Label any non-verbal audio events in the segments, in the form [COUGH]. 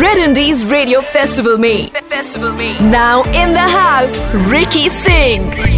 Red Indies Radio Festival Me. Festival में Now in the house Ricky Singh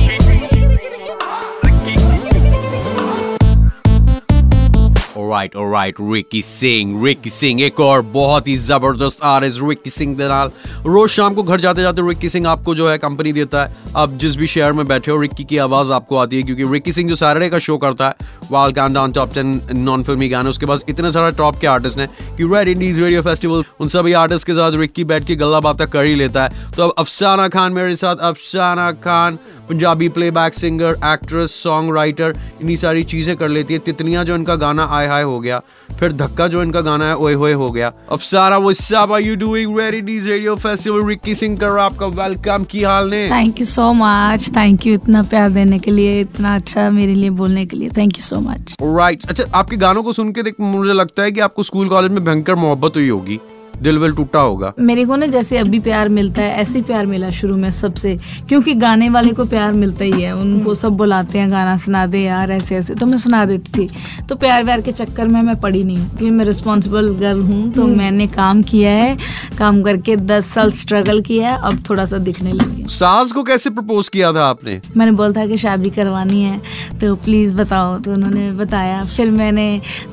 right और right Ricky Singh Ricky Singh एक और बहुत ही ज़बरदस्त आर एस रिकी सिंह के नाल। रोज़ शाम को घर जाते जाते रिकी सिंह आपको जो है कंपनी देता है। अब जिस भी शहर में बैठे हो रिक्की की आवाज़ आपको आती है, क्योंकि रिकी सिंह जो सैटरडे का शो करता है वाल गान डाउन टॉप टेन नॉन फिल्मी गाने, उसके पास इतने सारे टॉप के आर्टिस्ट हैं कि रेड इंडीज रेडियो फेस्टिवल उन सभी आर्टिस्ट के साथ रिक्की बैठ के गला बातें कर ही लेता है। तो अब अफसाना खान मेरे साथ, Afsana Khan Punjabi playback singer actress song writer इन्हीं सारी चीज़ें कर लेती है। तितलियाँ जो इनका गाना आय हाय हो गया फिर धक्का जो इनका गाना है ओए होए हो गया। अब सारा वो सब you doing radio festival Ricky Singh कर आपका वेलकम की हाल ने? Thank you so much thank you इतना प्यार देने के लिए इतना अच्छा मेरे लिए बोलने के लिए. Thank you so much right अच्छा आपके गानों को सुन के मुझे लगता है कि आपको स्कूल कॉलेज में भयंकर मोहब्बत हुई होगी। दिल विल टूटा होगा। मेरे को ना जैसे अभी प्यार मिलता है ऐसे प्यार मिला शुरू में सबसे। क्योंकि गाने वाले को प्यार मिलता ही है उनको हम्म। सब बुलाते हैं गाना सुना दे यार ऐसे ऐसे। तो मैं सुना देती थी। तो प्यार व्यार के चक्कर में मैं पढ़ी नहीं क्योंकि मैं रिस्पॉन्सिबल गर्ल हूँ तो हम्म। मैंने काम किया है काम करके दस साल स्ट्रगल किया है अब थोड़ा सा दिखने लगी सास को कैसे प्रपोज किया था आपने? मैंने बोला था कि शादी करवानी है तो प्लीज़ बताओ। तो उन्होंने बताया फिर मैंने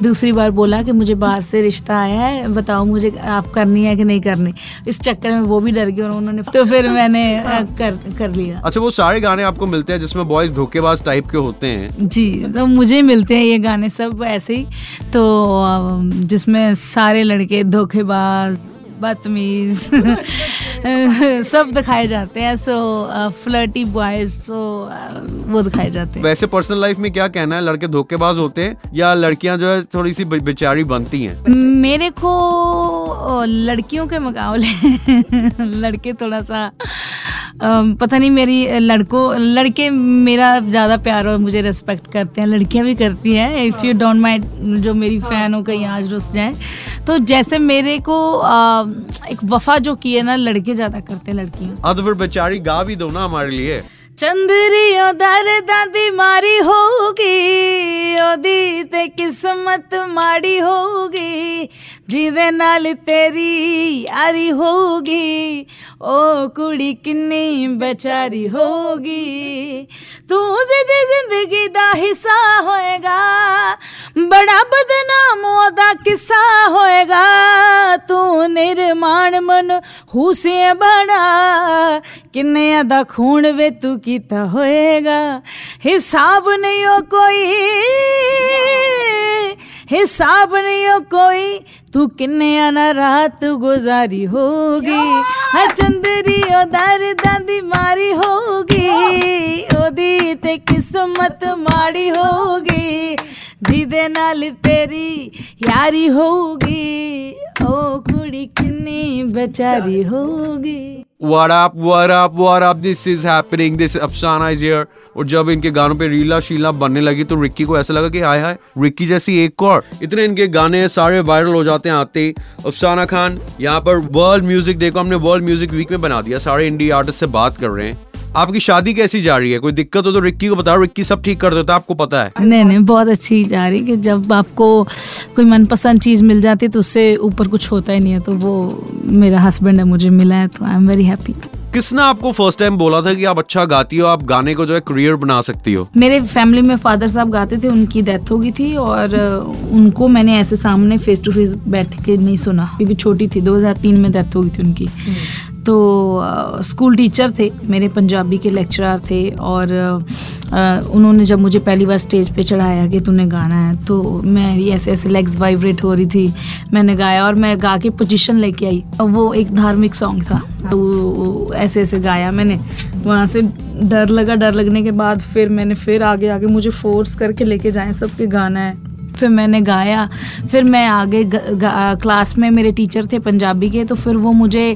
दूसरी बार बोला कि मुझे बाहर से रिश्ता आया है बताओ मुझे आप करनी है कि नहीं करनी। इस चक्कर में वो भी डर गए और उन्होंने तो फिर मैंने [LAUGHS] कर कर लिया। अच्छा वो सारे गाने आपको मिलते हैं जिसमें बॉयज़ धोखेबाज टाइप के होते हैं? जी तो मुझे मिलते हैं ये गाने सब ऐसे ही। तो जिसमें सारे लड़के धोखेबाज बदतमीज [LAUGHS] सब दिखाए जाते हैं सो फ्लर्टी बॉयज़ तो वो दिखाए जाते हैं। वैसे पर्सनल लाइफ में क्या कहना है? लड़के धोखेबाज होते हैं या लड़कियाँ जो है थोड़ी सी बेचारी बनती हैं? मेरे को लड़कियों के मुकाबले [LAUGHS] लड़के थोड़ा सा पता नहीं मेरी लड़कों लड़के मेरा ज़्यादा प्यार और मुझे रिस्पेक्ट करते हैं लड़कियाँ भी करती हैं। इफ़ यू डोंट माइंड जो मेरी हाँ, फ़ैन हो कहीं हाँ, आज रुस जाए। तो जैसे मेरे को आ, एक वफा जो की है ना लड़के ज़्यादा करते हैं लड़कियों अदर हाँ, तो बेचारी गा भी दो ना हमारे लिए। चंद्रियों दर दादी मारी होगी ओदी ते किस्मत माड़ी होगी। ਜਿਹਦੇ ਨਾਲ ਤੇਰੀ ਯਾਰੀ ਹੋਊਗੀ ਉਹ ਕੁੜੀ ਕਿੰਨੀ ਬੇਚਾਰੀ ਹੋਊਗੀ ਤੂੰ ਜ਼ਿੰਦਗੀ ਜ਼ਿੰਦਗੀ ਦਾ ਹਿੱਸਾ ਹੋਏਗਾ ਬੜਾ ਬਦਨਾਮ ਉਹਦਾ ਕਿੱਸਾ ਹੋਏਗਾ ਤੂੰ ਨਿਰਮਾਣ ਮਨ ਹੁਸੇ ਬੜਾ ਕਿੰਨੇ ਦਾ ਖੂਨ ਵੇ ਤੂੰ ਕੀਤਾ ਹੋਏਗਾ ਹਿਸਾਬ ਨਹੀਂ ਉਹ ਕੋਈ हिसाब नहीं हो कोई तू किन्ने आना रात गुजारी होगी हाँ चंदरी ओ दर दादी मारी होगी ओदी ते किस्मत माड़ी होगी ਜਿਹਦੇ ਨਾਲ ਤੇਰੀ ਯਾਰੀ ਹੋਊਗੀ ਉਹ ਕੁੜੀ ਕਿੰਨੀ ਬੇਚਾਰੀ ਹੋਊਗੀ What up, what up, what up? This is happening. This Afsana is here. और जब इनके गानों पे रीला शीला बनने लगी तो रिक्की को ऐसा लगा कि हाय हाय रिक्की जैसी एक और इतने इनके गाने सारे वायरल हो जाते हैं आते ही अफसाना खान यहाँ पर वर्ल्ड म्यूज़िक देखो हमने वर्ल्ड म्यूज़िक वीक में बना दिया सारे इंडिया आर्टिस्ट से बात कर रहे हैं आपकी शादी कैसी जा रही है? कोई दिक्कत हो तो रिक्की को बताओ रिक्की सब ठीक कर देता है आपको पता है। नहीं नहीं बहुत अच्छी जा रही कि जब आपको कोई मनपसंद चीज़ मिल जाती है तो उससे ऊपर कुछ होता ही नहीं है तो वो मेरा हस्बैंड है मुझे मिला है तो आई एम वेरी हैप्पी किसने आपको फ़र्स्ट टाइम बोला था कि आप अच्छा गाती हो आप गाने को जो है करियर बना सकती हो? मेरे फैमिली में फादर साहब गाते थे उनकी डेथ हो गई थी और उनको मैंने ऐसे सामने फेस टू फेस बैठ के नहीं सुना। क्योंकि छोटी थी 2003 में डेथ हो गई थी उनकी। हम्म। तो स्कूल टीचर थे, मेरे पंजाबी के लेक्चरर थे और उन्होंने जब मुझे पहली बार स्टेज पे चढ़ाया कि तूने गाना है तो मेरी ऐसे ऐसे लेग्स वाइब्रेट हो रही थी, मैंने गाया और मैं गा के पोजीशन लेके आई। वो एक धार्मिक सॉन्ग था तो ऐसे ऐसे गाया मैंने। वहाँ से डर लगा, डर लगने के बाद फिर मैंने फिर आगे आगे मुझे फोर्स करके लेके जाए सबके गाना है। फिर मैंने गाया, फिर मैं आगे क्लास में मेरे टीचर थे पंजाबी के तो फिर वो मुझे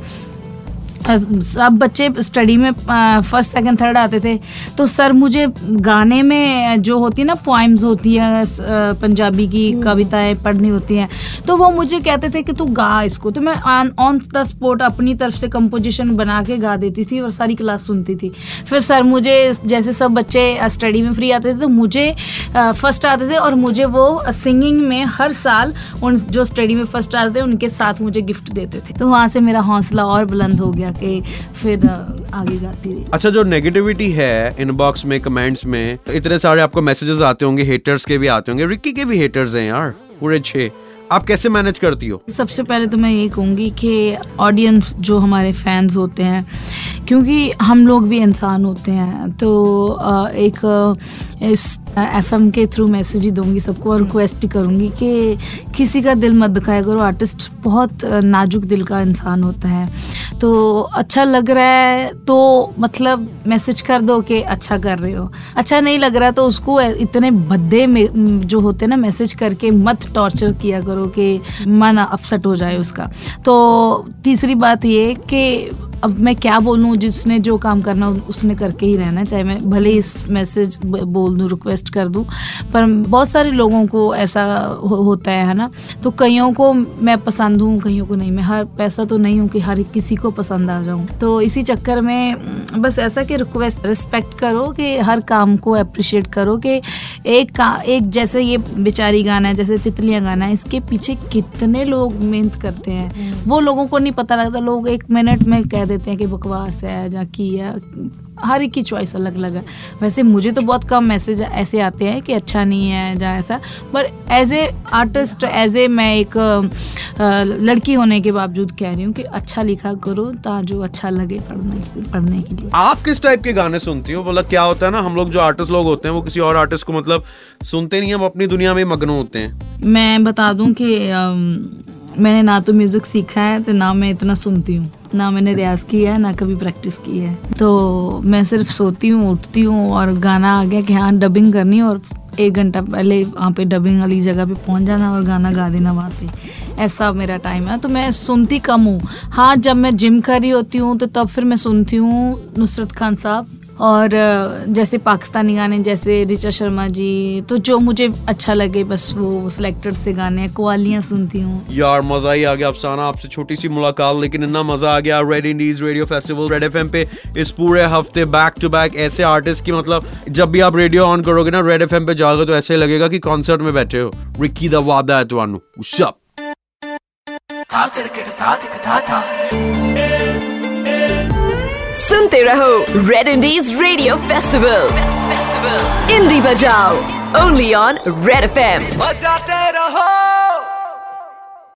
सब बच्चे स्टडी में फ़र्स्ट सेकंड थर्ड आते थे तो सर मुझे गाने में जो होती है ना पोइम्स होती है पंजाबी की हम्म। कविताएँ पढ़नी होती हैं तो वो मुझे कहते थे कि तू गा इसको तो मैं ऑन द स्पॉट अपनी तरफ़ से कंपोजिशन बना के गा देती थी और सारी क्लास सुनती थी फिर सर मुझे जैसे सब बच्चे स्टडी में फ्री आते थे तो मुझे फ़र्स्ट आते थे और मुझे वो सिंगिंग में हर साल उन जो स्टडी में फ़र्स्ट आते थे उनके साथ मुझे गिफ्ट देते थे तो वहाँ से मेरा हौसला और बुलंद हो गया कि फिर आगे जाती रही। अच्छा जो नेगेटिविटी है इनबॉक्स में कमेंट्स में इतने सारे आपको मैसेजेस आते होंगे हेटर्स के भी आते होंगे रिक्की के भी हेटर्स हैं यार पूरे छे आप कैसे मैनेज करती हो? सबसे पहले तो मैं ये कहूँगी कि ऑडियंस जो हमारे फैंस होते हैं क्योंकि हम लोग भी इंसान होते हैं तो एक इस एफएम के थ्रू मैसेज ही दूँगी सबको और रिक्वेस्ट ही करूँगी कि किसी का दिल मत दिखाया करो। आर्टिस्ट बहुत नाजुक दिल का इंसान होता है। तो अच्छा लग रहा है तो मतलब मैसेज कर दो कि अच्छा कर रहे हो। अच्छा नहीं लग रहा तो उसको इतने भद्दे में जो होते हैं ना मैसेज करके मत टॉर्चर किया करो कि मन अपसेट हो जाए उसका। तो तीसरी बात ये कि अब मैं क्या बोलूँ? जिसने जो काम करना उसने करके ही रहना चाहे मैं भले ही इस मैसेज बोल दूँ रिक्वेस्ट कर दूँ पर बहुत सारे लोगों को ऐसा हो, होता है है ना? तो कईयों को मैं पसंद हूँ कईयों को नहीं। मैं हर पैसा तो नहीं हूँ कि हर किसी को पसंद आ जाऊँ। तो इसी चक्कर में बस ऐसा कि रिक्वेस्ट रिस्पेक्ट करो कि हर काम को अप्रिशिएट करो कि एक का एक जैसे ये बेचारी गाना है जैसे तितलियाँ गाना है इसके पीछे कितने लोग मेहनत करते हैं। वो लोगों को नहीं पता लगता। लोग एक मिनट में कह देते हैं कि बकवास है या की है। हर एक की चॉइस अलग अलग है। वैसे मुझे तो बहुत कम मैसेज ऐसे आते हैं कि अच्छा नहीं है या ऐसा। पर as a artist as a मैं एक लड़की होने के बावजूद कह रही हूँ कि अच्छा लिखा करो ता जो अच्छा लगे पढ़ने पढ़ने के लिए। आप किस टाइप के गाने सुनती हो? मतलब क्या होता है ना हम लोग जो आर्टिस्ट लोग होते हैं वो किसी और आर्टिस्ट को मतलब सुनते नहीं हम अपनी दुनिया में मग्न होते हैं। मैं बता दूँ कि मैंने ना तो म्यूज़िक सीखा है तो ना मैं इतना सुनती हूँ। ना मैंने रियाज किया है, ना कभी प्रैक्टिस की है। तो मैं सिर्फ़ सोती हूँ, उठती हूँ और गाना आ गया कि हाँ डबिंग करनी और एक घंटा पहले वहाँ पे डबिंग वाली जगह पे पहुँच जाना और गाना गा देना वहाँ पे। ऐसा मेरा टाइम है। तो मैं सुनती कम हूँ। हाँ जब मैं जिम कर रही होती हूँ तो तब फिर मैं सुनती हूँ नुसरत खान साहब। और जैसे पाकिस्तानी गाने जैसे रिचा शर्मा जी तो जो मुझे अच्छा लगे बस वो सिलेक्टेड से गाने कवालियाँ सुनती हूँ। यार मज़ा ही आ गया। अफसाना आपसे छोटी सी मुलाकात लेकिन इतना मज़ा आ गया Red Indies radio festival Red FM पे इस पूरे हफ़्ते बैक टू बैक ऐसे आर्टिस्ट की मतलब जब भी आप रेडियो ऑन करोगे ना रेड एफएम पे जाओगे तो ऐसे लगेगा कि कॉन्सर्ट में बैठे हो। रिक्की दादा है तो था क्रिकेट था था था। सुनते रहो Red Indies radio festival festival indie बजाओ ओनली ऑन रेड एफ़ बजाते रहो